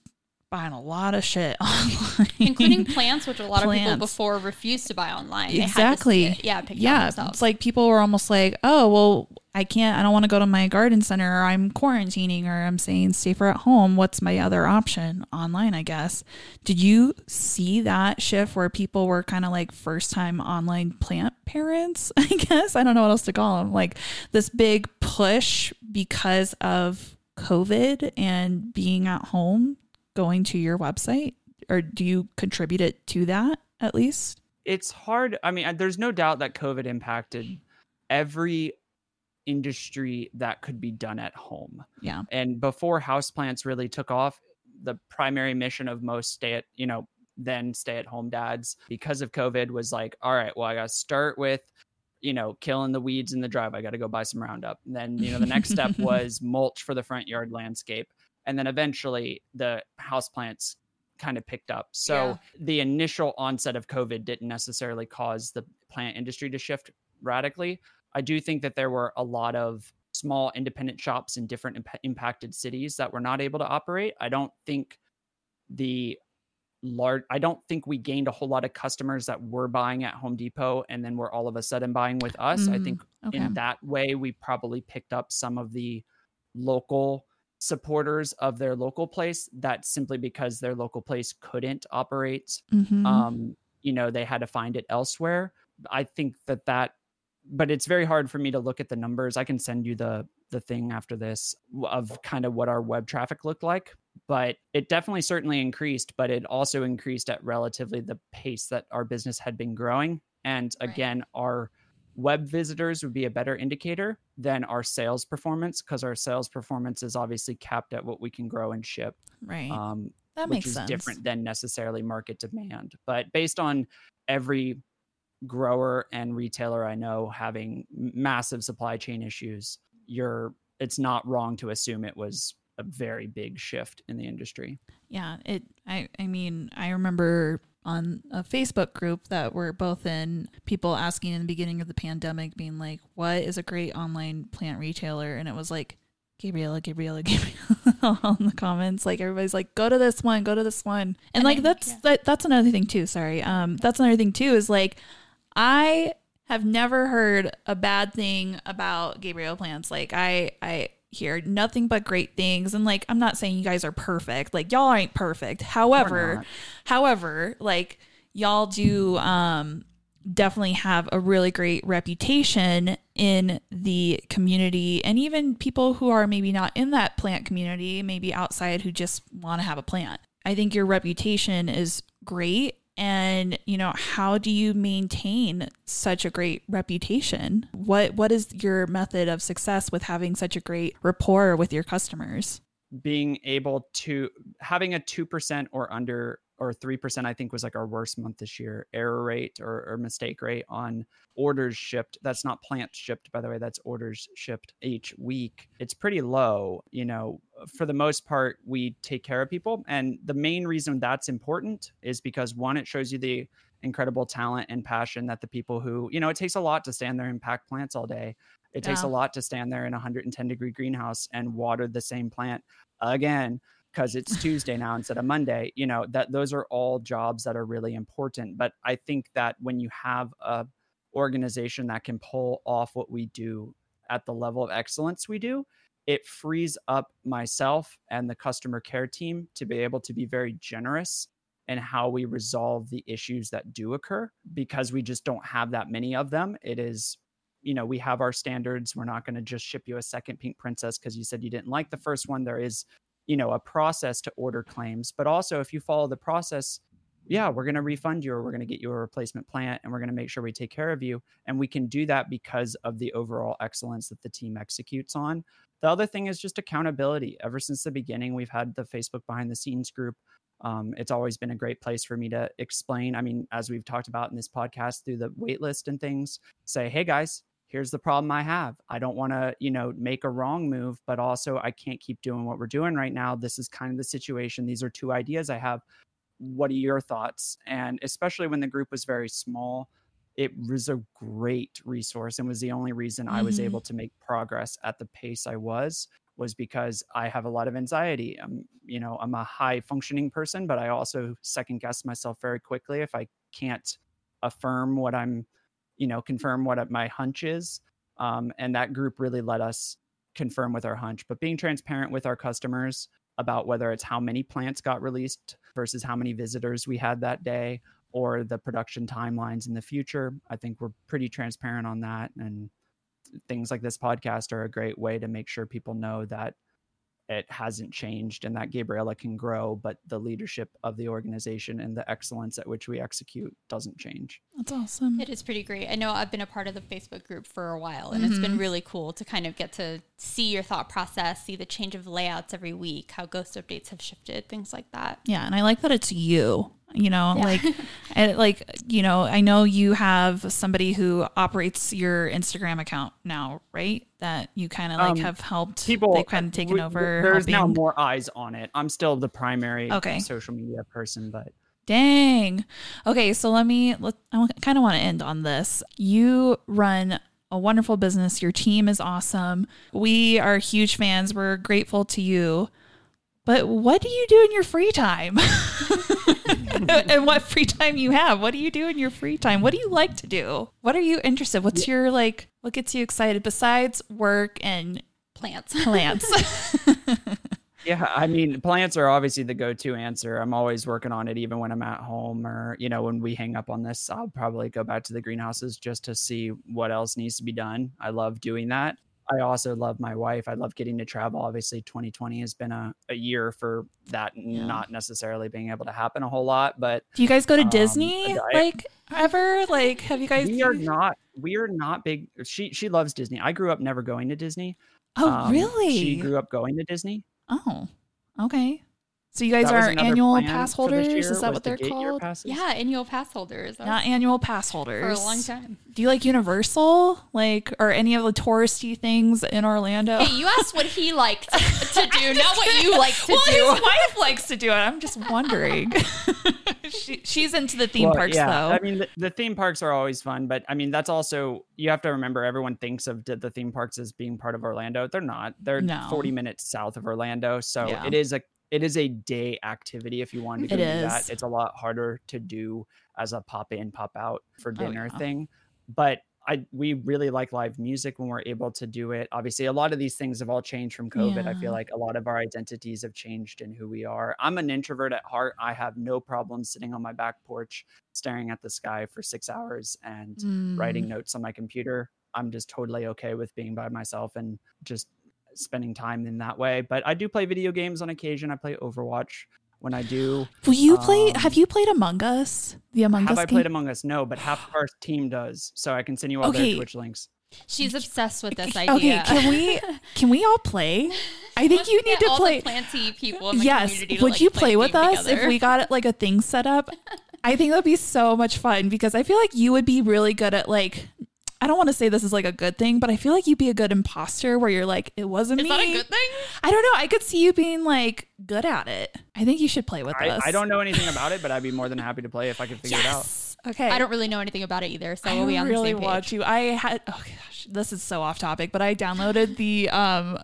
[SPEAKER 4] buying a lot of shit (laughs) online.
[SPEAKER 1] including plants, which a lot of people before refused to buy online. They had to
[SPEAKER 4] Exactly.
[SPEAKER 1] it. yeah, pick
[SPEAKER 4] yeah,
[SPEAKER 1] themselves.
[SPEAKER 4] it's like people were almost like, "Oh, well, I can't. I don't want to go to my garden center, or I'm quarantining, or I'm saying safer at home. What's my other option? Online, I guess." Did you see that shift where people were kind of like first time online plant parents? (laughs) I guess I don't know what else to call them. Like this big push because of COVID and being at home, going to your website, or do you contribute it to that at least?
[SPEAKER 2] it's hard. I mean, there's no doubt that COVID impacted every industry that could be done at home.
[SPEAKER 4] Yeah.
[SPEAKER 2] And before houseplants really took off, the primary mission of most stay at, you know, then stay at home dads because of COVID was like, all right, well, I got to start with, you know, killing the weeds in the drive. I got to go buy some Roundup. And then, you know, the next step (laughs) was mulch for the front yard landscape. And then eventually the houseplants kind of picked up. So
[SPEAKER 1] Yeah.
[SPEAKER 2] the initial onset of COVID didn't necessarily cause the plant industry to shift radically. I do think that there were a lot of small independent shops in different imp- impacted cities that were not able to operate. I don't think the large I don't think we gained a whole lot of customers that were buying at Home Depot and then were all of a sudden buying with us. I
[SPEAKER 4] Mm,
[SPEAKER 2] think
[SPEAKER 4] Okay.
[SPEAKER 2] in that way we probably picked up some of the local supporters of their local place that simply because their local place couldn't operate
[SPEAKER 4] Mhm.
[SPEAKER 2] um you know they had to find it elsewhere i think that that but it's very hard for me to look at the numbers i can send you the the thing after this of kind of what our web traffic looked like but it definitely certainly increased but it also increased at relatively the pace that our business had been growing and
[SPEAKER 1] Right.
[SPEAKER 2] again our web visitors would be a better indicator than our sales performance because our sales performance is obviously capped at what we can grow and ship
[SPEAKER 4] right.
[SPEAKER 2] um,
[SPEAKER 4] that
[SPEAKER 2] which
[SPEAKER 4] makes
[SPEAKER 2] is
[SPEAKER 4] sense.
[SPEAKER 2] different than necessarily market demand. But based on every grower and retailer I know having massive supply chain issues, you're it's not wrong to assume it was a very big shift in the industry.
[SPEAKER 4] Yeah, it I I mean, I remember on a Facebook group that we're both in, people asking in the beginning of the pandemic being like, "What is a great online plant retailer?" and it was like Gabriella, Gabriella, (laughs) Gabriella on the comments. Like everybody's like, "Go to this one, go to this one." And,
[SPEAKER 1] And
[SPEAKER 4] like that's
[SPEAKER 1] yeah.
[SPEAKER 4] that, that's another thing too, sorry. Um that's another thing too is like I have never heard a bad thing about Gabriel plants. Like I I hear nothing but great things and like I'm not saying you guys are perfect. Like y'all ain't perfect. However, however, like y'all do um definitely have a really great reputation in the community and even people who are maybe not in that plant community, maybe outside who just want to have a plant. I think your reputation is great and you know how do you maintain such a great reputation? What what is your method of success with having such a great rapport with your customers?
[SPEAKER 2] Being able to having a two percent or under or three percent, I think was like our worst month this year. Error rate or, or mistake rate on orders shipped. That's not plants shipped, by the way. That's orders shipped each week. It's pretty low. You know, for the most part, we take care of people, and the main reason that's important is because one, it shows you the incredible talent and passion that the people who you know it takes a lot to stand there and pack plants all day it takes a lot to stand there in a 110 degree greenhouse and water the same plant again because it's Tuesday now instead of Monday. You know, that those are all jobs that are really important. But I think that when you have a organization that can pull off what we do at the level of excellence we do, it frees up myself and the customer care team to be able to be very generous in how we resolve the issues that do occur because we just don't have that many of them. It is you know, we have our standards. We're not going to just ship you a second pink princess because you said you didn't like the first one. There is, you know, a process to order claims. But also, if you follow the process, yeah, we're going to refund you or we're going to get you a replacement plant and we're going to make sure we take care of you. And we can do that because of the overall excellence that the team executes on. The other thing is just accountability. Ever since the beginning, we've had the Facebook behind the scenes group. Um, it's always been a great place for me to explain. I mean, as we've talked about in this podcast through the wait list and things, say, hey guys, here's the problem I have. I don't want to, you know, make a wrong move, but also I can't keep doing what we're doing right now. This is kind of the situation. These are two ideas I have. What are your thoughts? And especially when the group was very small, it was a great resource and was the only reason I was
[SPEAKER 4] Mhm.
[SPEAKER 2] able to make progress at the pace I was was because I have a lot of anxiety. I'm, you know, I'm a high functioning person, but I also second guess myself very quickly if I can't affirm what I'm you know confirm what my hunch is um, and that group really let us confirm with our hunch. But being transparent with our customers about whether it's how many plants got released versus how many visitors we had that day or the production timelines in the future i think we're pretty transparent on that. And things like this podcast are a great way to make sure people know that it hasn't changed and that Gabriella can grow, but the leadership of the organization and the excellence at which we execute doesn't change.
[SPEAKER 4] That's awesome.
[SPEAKER 1] It is pretty great. I know I've been a part of the Facebook group for a while, and it's been mm-hmm. really cool to kind of get to see your thought process, see the change of layouts every week, how ghost updates have shifted, things like that.
[SPEAKER 4] Yeah, and I like that it's you. You know, like, (laughs) and like you know, I know you have somebody who operates your Instagram account now, right? That you kind of like
[SPEAKER 2] Um,
[SPEAKER 4] have helped.
[SPEAKER 2] People
[SPEAKER 4] they've kind of taken
[SPEAKER 2] we-
[SPEAKER 4] over.
[SPEAKER 2] There's now more eyes on it. I'm still the primary
[SPEAKER 4] Okay.
[SPEAKER 2] social media person, but
[SPEAKER 4] Dang. Okay, so let me. Let, I kind of want to end on this. You run a wonderful business. Your team is awesome. We are huge fans. We're grateful to you. But what do you do in your free time? (laughs) and what free time you have? What do you do in your free time? What do you like to do? What are you interested? What's your like? What gets you excited besides work and
[SPEAKER 1] Plants.
[SPEAKER 4] plants? (laughs)
[SPEAKER 2] Yeah, I mean, plants are obviously the go-to answer. I'm always working on it, even when I'm at home, or you know, when we hang up on this, I'll probably go back to the greenhouses just to see what else needs to be done. I love doing that. I also love my wife. I love getting to travel. Obviously, 2020 has been a, a year for that not necessarily being able to happen a whole lot, but
[SPEAKER 4] do you guys go to
[SPEAKER 2] Um,
[SPEAKER 4] Disney
[SPEAKER 2] I-
[SPEAKER 4] like ever? Like, have you guys?
[SPEAKER 2] we are not we are not big. She she loves Disney. I grew up never going to Disney.
[SPEAKER 4] Oh,
[SPEAKER 2] Um,
[SPEAKER 4] really?
[SPEAKER 2] She grew up going to Disney.
[SPEAKER 4] Oh, okay. So you guys
[SPEAKER 2] That
[SPEAKER 4] are annual pass holders? Is that what they're called?
[SPEAKER 1] Yeah, annual pass holders.
[SPEAKER 4] Not annual pass holders.
[SPEAKER 1] for a long time.
[SPEAKER 4] Do you like Universal, like, or any of the touristy things in Orlando?
[SPEAKER 1] Hey, you asked what he liked to (laughs) do, not what you (laughs) like to
[SPEAKER 4] well,
[SPEAKER 1] do.
[SPEAKER 4] his wife likes to do it. I'm just wondering. (laughs) she, she's into the theme
[SPEAKER 2] Well,
[SPEAKER 4] parks,
[SPEAKER 2] yeah,
[SPEAKER 4] though.
[SPEAKER 2] I mean, the, the theme parks are always fun, but I mean, that's also you have to remember. Everyone thinks of the, the theme parks as being part of Orlando. They're not. They're
[SPEAKER 4] No.
[SPEAKER 2] 40 minutes south of Orlando, so
[SPEAKER 4] Yeah.
[SPEAKER 2] it is a it is a day activity. If you wanted to go
[SPEAKER 4] It
[SPEAKER 2] do
[SPEAKER 4] is.
[SPEAKER 2] that, it's a lot harder to do as a pop in, pop out for
[SPEAKER 4] Oh,
[SPEAKER 2] dinner
[SPEAKER 4] yeah.
[SPEAKER 2] thing. But I we really like live music when we're able to do it. Obviously, a lot of these things have all changed from COVID. I feel like a lot of our identities have changed in who we are. I'm an introvert at heart. I have no problem sitting on my back porch staring at the sky for 6 hours and
[SPEAKER 4] Mm.
[SPEAKER 2] writing notes on my computer. I'm just totally okay with being by myself and just spending time in that way. But I do play video games on occasion. I play Overwatch when I do.
[SPEAKER 4] Will you play?
[SPEAKER 2] um,
[SPEAKER 4] have you played Among Us? The Among
[SPEAKER 2] Have
[SPEAKER 4] Us Have
[SPEAKER 2] I
[SPEAKER 4] game?
[SPEAKER 2] played Among Us? No, but half of our team does. So I can send you all
[SPEAKER 4] Okay.
[SPEAKER 2] their Twitch links.
[SPEAKER 1] She's obsessed with this idea.
[SPEAKER 4] Okay, can we (laughs) can we all play? I think you need
[SPEAKER 1] get
[SPEAKER 4] to
[SPEAKER 1] all
[SPEAKER 4] play.
[SPEAKER 1] The planty people in the
[SPEAKER 4] Yes,
[SPEAKER 1] community to,
[SPEAKER 4] would
[SPEAKER 1] like,
[SPEAKER 4] you
[SPEAKER 1] play
[SPEAKER 4] play with us
[SPEAKER 1] together.
[SPEAKER 4] if we got like a thing set up? (laughs) I think that'd be so much fun because I feel like you would be really good at like. I don't want to say this is like a good thing, but I feel like you'd be a good imposter where you're like, it wasn't
[SPEAKER 1] Is
[SPEAKER 4] me.
[SPEAKER 1] that a good thing?
[SPEAKER 4] I don't know. I could see you being like good at it. I think you should play with
[SPEAKER 2] I,
[SPEAKER 4] us.
[SPEAKER 2] I don't know anything about it, but I'd be more than happy to play if I could figure it out.
[SPEAKER 4] Yes. Okay.
[SPEAKER 1] I don't really know anything about it either, so
[SPEAKER 4] I
[SPEAKER 1] we'll be on
[SPEAKER 4] really
[SPEAKER 1] the same page.
[SPEAKER 4] want you. I had. Oh gosh, this is so off topic, but I downloaded the um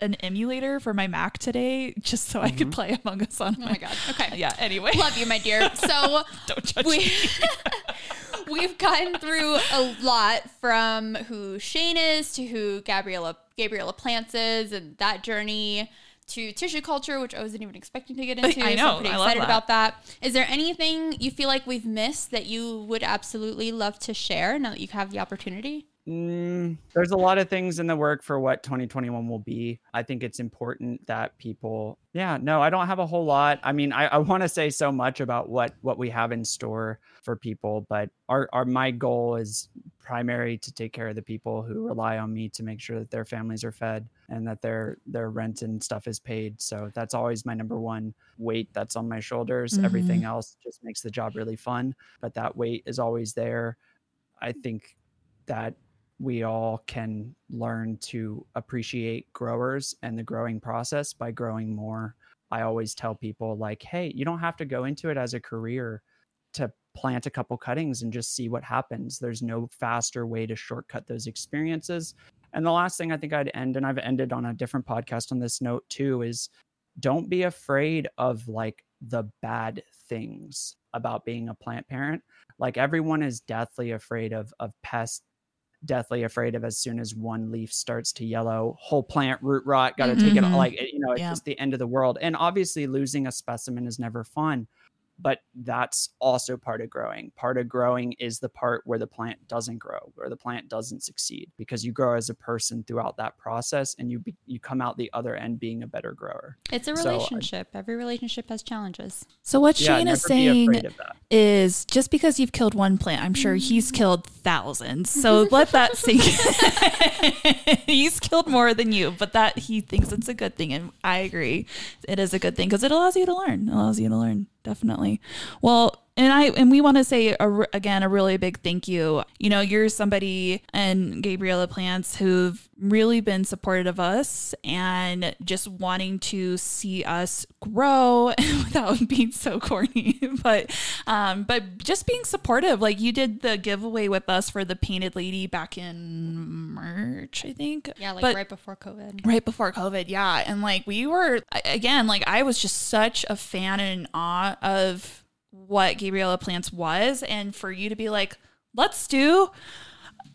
[SPEAKER 4] an emulator for my Mac today just so I could play Among Us on.
[SPEAKER 1] Oh my god. Okay. (laughs)
[SPEAKER 4] Yeah. Anyway,
[SPEAKER 1] Love you, my dear. (laughs) So
[SPEAKER 4] don't judge
[SPEAKER 1] we
[SPEAKER 4] me. (laughs)
[SPEAKER 1] we've gotten through a lot from who Shane is to who Gabriella Gabriella Plants is and that journey to tissue culture, which I wasn't even expecting to get (laughs) into.
[SPEAKER 4] I
[SPEAKER 1] So
[SPEAKER 4] know.
[SPEAKER 1] I'm pretty excited
[SPEAKER 4] that.
[SPEAKER 1] about that. Is there anything you feel like we've missed that you would absolutely love to share now that you have the opportunity?
[SPEAKER 2] Mm, there's a lot of things in the work for what 2021 will be. I think it's important that people, yeah, no, I don't have a whole lot. I mean, I, I want to say so much about what what we have in store for people, but our, our my goal is primary to take care of the people who rely on me to make sure that their families are fed and that their their rent and stuff is paid. So that's always my number one weight that's on my shoulders. Everything else just makes the job really fun, but that weight is always there. I think that we all can learn to appreciate growers and the growing process by growing more. I always tell people, like, hey, you don't have to go into it as a career to plant a couple cuttings and just see what happens. There's no faster way to shortcut those experiences. And the last thing I think I'd end, and I've ended on a different podcast on this note too, is don't be afraid of like the bad things about being a plant parent. Like everyone is deathly afraid of of pests deathly afraid of as soon as one leaf starts to yellow whole plant root rot got to take it
[SPEAKER 4] Mhm.
[SPEAKER 2] like you know it's
[SPEAKER 4] Yeah.
[SPEAKER 2] just the end of the world and obviously losing a specimen is never fun but that's also part of growing. Part of growing is the part where the plant doesn't grow, where the plant doesn't succeed, because you grow as a person throughout that process, and you be, you come out the other end being a better grower.
[SPEAKER 1] It's a
[SPEAKER 2] So, I-
[SPEAKER 1] relationship. Every relationship has challenges.
[SPEAKER 4] So what
[SPEAKER 2] Yeah,
[SPEAKER 4] Shane is saying
[SPEAKER 2] afraid of that.
[SPEAKER 4] is just because you've killed one plant, I'm sure
[SPEAKER 1] Mm.
[SPEAKER 4] he's killed thousands. So let that (laughs) sink. (laughs) he's killed more than you, but that he thinks it's a good thing, and I agree, it is a good thing because it allows you to learn. It allows you to learn definitely. Well, and I and we want to say a, again a really big thank you. You know, you're somebody and Gabriella Plants who've really been supportive of us and just wanting to see us grow (laughs) without being so corny, (laughs) but um, but just being supportive. Like you did the giveaway with us for the painted lady back in March, I think.
[SPEAKER 1] Yeah, like
[SPEAKER 4] But-
[SPEAKER 1] right before COVID.
[SPEAKER 4] right before COVID. Yeah. And like we were, again, like I was just such a fan and in awe of what Gabriella Plants was. And for you to be like, let's do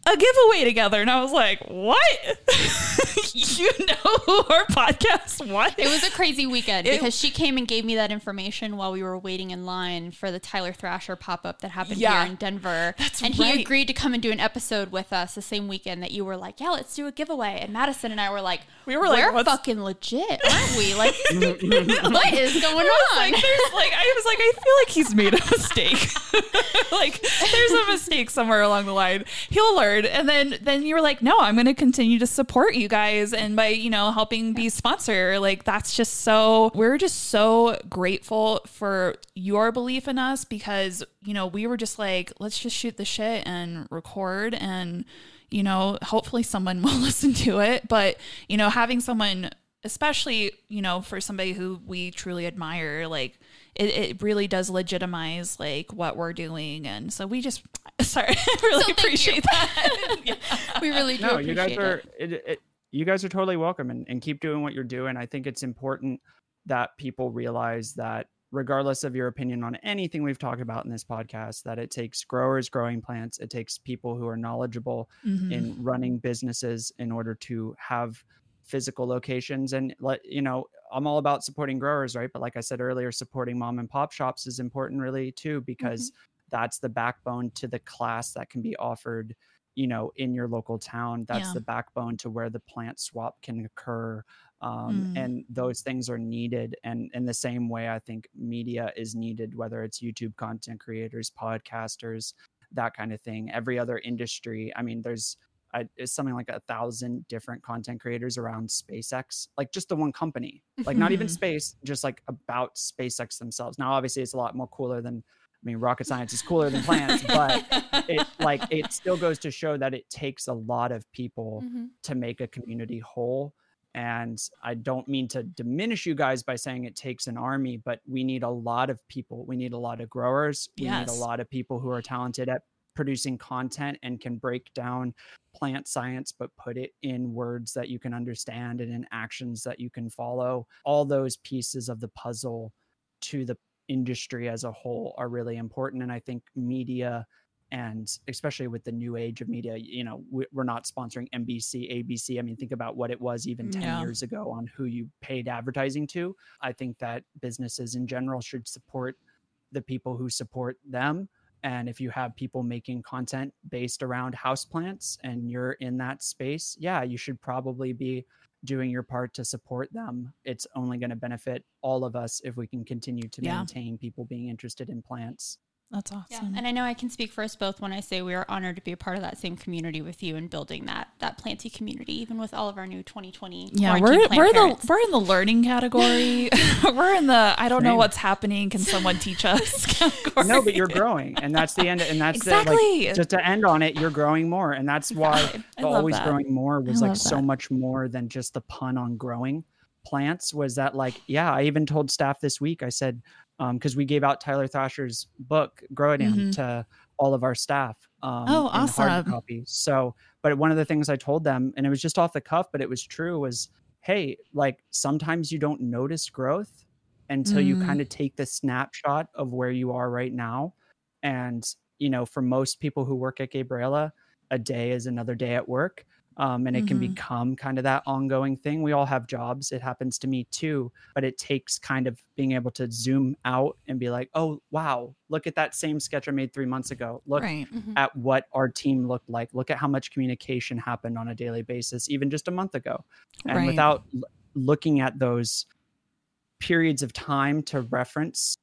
[SPEAKER 4] a giveaway together. And I was like, what? (laughs) you know who our podcast was?
[SPEAKER 1] It was a crazy weekend
[SPEAKER 4] It-
[SPEAKER 1] because she came and gave me that information while we were waiting in line for the Tyler Thrasher pop up that happened
[SPEAKER 4] Yeah.
[SPEAKER 1] here in Denver.
[SPEAKER 4] That's
[SPEAKER 1] and
[SPEAKER 4] right.
[SPEAKER 1] he agreed to come and do an episode with us the same weekend that you were like, "Yeah, let's do a giveaway." And Madison and I were like,
[SPEAKER 4] We were like,
[SPEAKER 1] "We're
[SPEAKER 4] what's-
[SPEAKER 1] fucking legit, aren't we? Like, (laughs) (laughs) what is going on?"
[SPEAKER 4] like like I was like I feel like he's made a mistake. like there's a mistake somewhere along the line. He'll learn, and then then you were like, no, I'm going to continue to support you guys, and by you know helping be sponsor, like that's just so we're just so grateful for your belief in us because you know we were just like let's just shoot the shit and record and you know hopefully someone (laughs) will listen to it, but you know having someone especially you know for somebody who we truly admire like it, it really does legitimize like what we're doing and so we just (laughs) sorry (laughs) i really
[SPEAKER 1] So
[SPEAKER 4] appreciate that (laughs) Yeah.
[SPEAKER 1] we really do
[SPEAKER 2] no,
[SPEAKER 1] appreciate
[SPEAKER 2] you guys are
[SPEAKER 1] it.
[SPEAKER 2] it, it, you guys are totally welcome and, and keep doing what you're doing. I think it's important that people realize that regardless of your opinion on anything we've talked about in this podcast, that it takes growers growing plants, it takes people who are knowledgeable
[SPEAKER 4] Mhm.
[SPEAKER 2] in running businesses in order to have physical locations and let you know i'm all about supporting growers right but like i said earlier supporting mom and pop shops is important really too because that's the backbone to the class that can be offered you know in your local town that's
[SPEAKER 4] Yeah.
[SPEAKER 2] the backbone to where the plant swap can occur um,
[SPEAKER 4] Mm.
[SPEAKER 2] and those things are needed and in the same way i think media is needed whether it's youtube content creators podcasters that kind of thing every other industry i mean there's I, it's something like a thousand different content creators around SpaceX, like just the one company, like not even (laughs) space, just like about SpaceX themselves. Now, obviously, it's a lot more cooler than, I mean, rocket science is cooler than plants, but it (laughs) like it still goes to show that it takes a lot of people
[SPEAKER 1] Mhm.
[SPEAKER 2] to make a community whole. And I don't mean to diminish you guys by saying it takes an army, but we need a lot of people. We need a lot of growers. We need a lot of people who are talented at producing content and can break down plant science, but put it in words that you can understand and in actions that you can follow. All those pieces of the puzzle to the industry as a whole are really important. And I think media and especially with the new age of media you know we- we're not sponsoring nbc abc i mean think about what it was even 10
[SPEAKER 4] Yeah.
[SPEAKER 2] years ago on who you paid advertising to i think that businesses in general should support the people who support them and if you have people making content based around houseplants and you're in that space yeah you should probably be doing your part to support them it's only going to benefit all of us if we can continue to
[SPEAKER 4] Yeah.
[SPEAKER 2] maintain people being interested in plants
[SPEAKER 4] that's
[SPEAKER 1] Yeah,
[SPEAKER 4] awesome
[SPEAKER 1] and I know I can speak for us both when I say we are honored to be a part of that same community with you and building that that planty community, even with all of our new 2020.
[SPEAKER 4] yeah, we're we're
[SPEAKER 1] parents.
[SPEAKER 4] the we're in the learning category. (laughs) (laughs) we're in the I don't know what's happening. Can someone teach us? (laughs) category.
[SPEAKER 2] no but you're growing and that's the end and that's the,
[SPEAKER 4] Exactly.
[SPEAKER 2] like, just to end on it you're growing more and that's why the always
[SPEAKER 4] that.
[SPEAKER 2] growing more was like
[SPEAKER 4] love
[SPEAKER 2] so much more than just the pun on growing plants was that like yeah i even told staff this week i said um because we gave out tyler thrasher's book grow it
[SPEAKER 4] Mhm.
[SPEAKER 2] to all of our staff um
[SPEAKER 4] Oh,
[SPEAKER 2] in hard
[SPEAKER 4] awesome.
[SPEAKER 2] copy so but one of the things i told them and it was just off the cuff but it was true was hey like sometimes you don't notice growth until you
[SPEAKER 4] Mm.
[SPEAKER 2] kind of take the snapshot of where you are right now and you know for most people who work at gabriella a day is another day at work Um, and it can
[SPEAKER 4] Mhm.
[SPEAKER 2] become kind of that ongoing thing. We all have jobs. It happens to me too. But it takes kind of being able to zoom out and be like, oh, wow, look at that same sketch I made three months ago. Look
[SPEAKER 4] Right.
[SPEAKER 1] Mhm.
[SPEAKER 2] at what our team looked like. Look at how much communication happened on a daily basis, even just a month ago. And
[SPEAKER 4] Right.
[SPEAKER 2] without l- looking at those periods of time to reference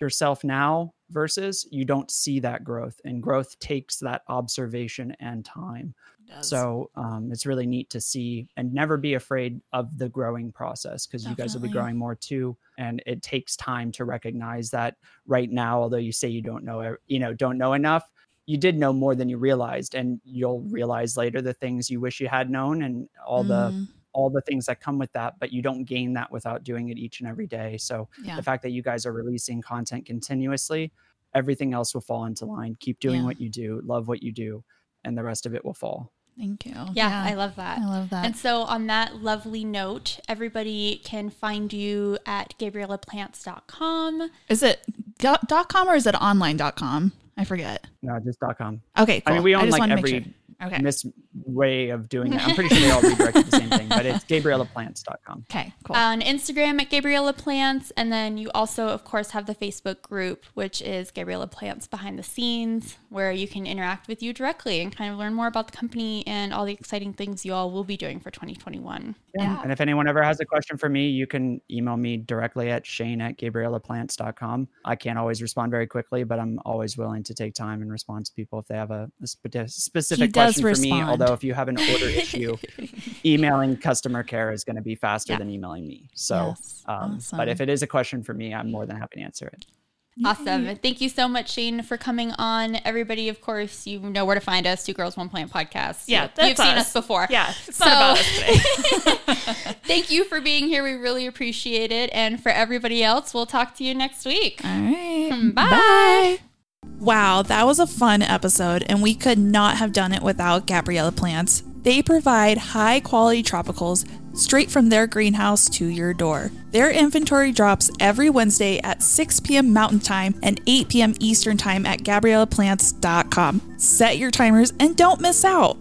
[SPEAKER 2] yourself now versus you don't see that growth and growth takes that observation and time. So um, it's really neat to see and never be afraid of the growing process because you guys will be growing more too and it takes time to recognize that right now although you say you don't know you know don't know enough you did know more than you realized and you'll realize later the things you wish you had known and all the
[SPEAKER 4] Mhm.
[SPEAKER 2] All the things that come with that but you don't gain that without doing it each and every day so
[SPEAKER 4] yeah.
[SPEAKER 2] the fact that you guys are releasing content continuously everything else will fall into line keep doing
[SPEAKER 4] Yeah.
[SPEAKER 2] what you do love what you do and the rest of it will fall
[SPEAKER 4] Thank you.
[SPEAKER 1] Yeah, I love that.
[SPEAKER 4] I love that.
[SPEAKER 1] And so, on that lovely note, everybody can find you at GabriellaPlants.com.
[SPEAKER 4] Is it dot dot com or is it online dot com? I forget.
[SPEAKER 2] no just dot com
[SPEAKER 4] Okay,
[SPEAKER 2] I mean, we own
[SPEAKER 4] just
[SPEAKER 2] like
[SPEAKER 4] wanna
[SPEAKER 2] every
[SPEAKER 4] sure. Okay.
[SPEAKER 2] mis way of doing it. I'm pretty sure they all (laughs) redirect to the same thing, but it's GabriellaPlants.com.
[SPEAKER 4] Okay, cool.
[SPEAKER 1] On Instagram at Gabriella Plants. And then you also, of course, have the Facebook group, which is Gabriella Plants Behind the Scenes, where you can interact with you directly and kind of learn more about the company and all the exciting things you all will be doing for 2021.
[SPEAKER 2] Yeah. And if anyone ever has a question for me, you can email me directly at shane at GabriellaPlants.com. I can't always respond very quickly, but I'm always willing to take time and respond to people if they have a, a spe- specific
[SPEAKER 4] does
[SPEAKER 2] question for me.
[SPEAKER 4] respond.
[SPEAKER 2] Although if you have an order issue, (laughs) emailing customer care is going to be faster
[SPEAKER 4] Yeah.
[SPEAKER 2] than emailing me. So,
[SPEAKER 4] Yes.
[SPEAKER 2] um, but if it is a question for me, I'm more than happy to answer it.
[SPEAKER 1] Awesome. Thank you so much, Shane, for coming on. Everybody, of course, you know where to find us, Two Girls, One Plant podcast.
[SPEAKER 4] Yeah,
[SPEAKER 1] You-
[SPEAKER 4] that's
[SPEAKER 1] You've seen
[SPEAKER 4] us.
[SPEAKER 1] us before.
[SPEAKER 4] yeah, it's
[SPEAKER 1] So-
[SPEAKER 4] not about us today. (laughs)
[SPEAKER 1] Thank you for being here. We really appreciate it. And for everybody else, we'll talk to you next week.
[SPEAKER 4] All right.
[SPEAKER 1] Bye.
[SPEAKER 4] Wow, that was a fun episode, and we could not have done it without Gabriella Plants. They provide high quality tropicals straight from their greenhouse to your door. Their inventory drops every Wednesday at 6 p.m. Mountain Time and 8 p.m. Eastern Time at GabriellaPlants.com. Set your timers and don't miss out.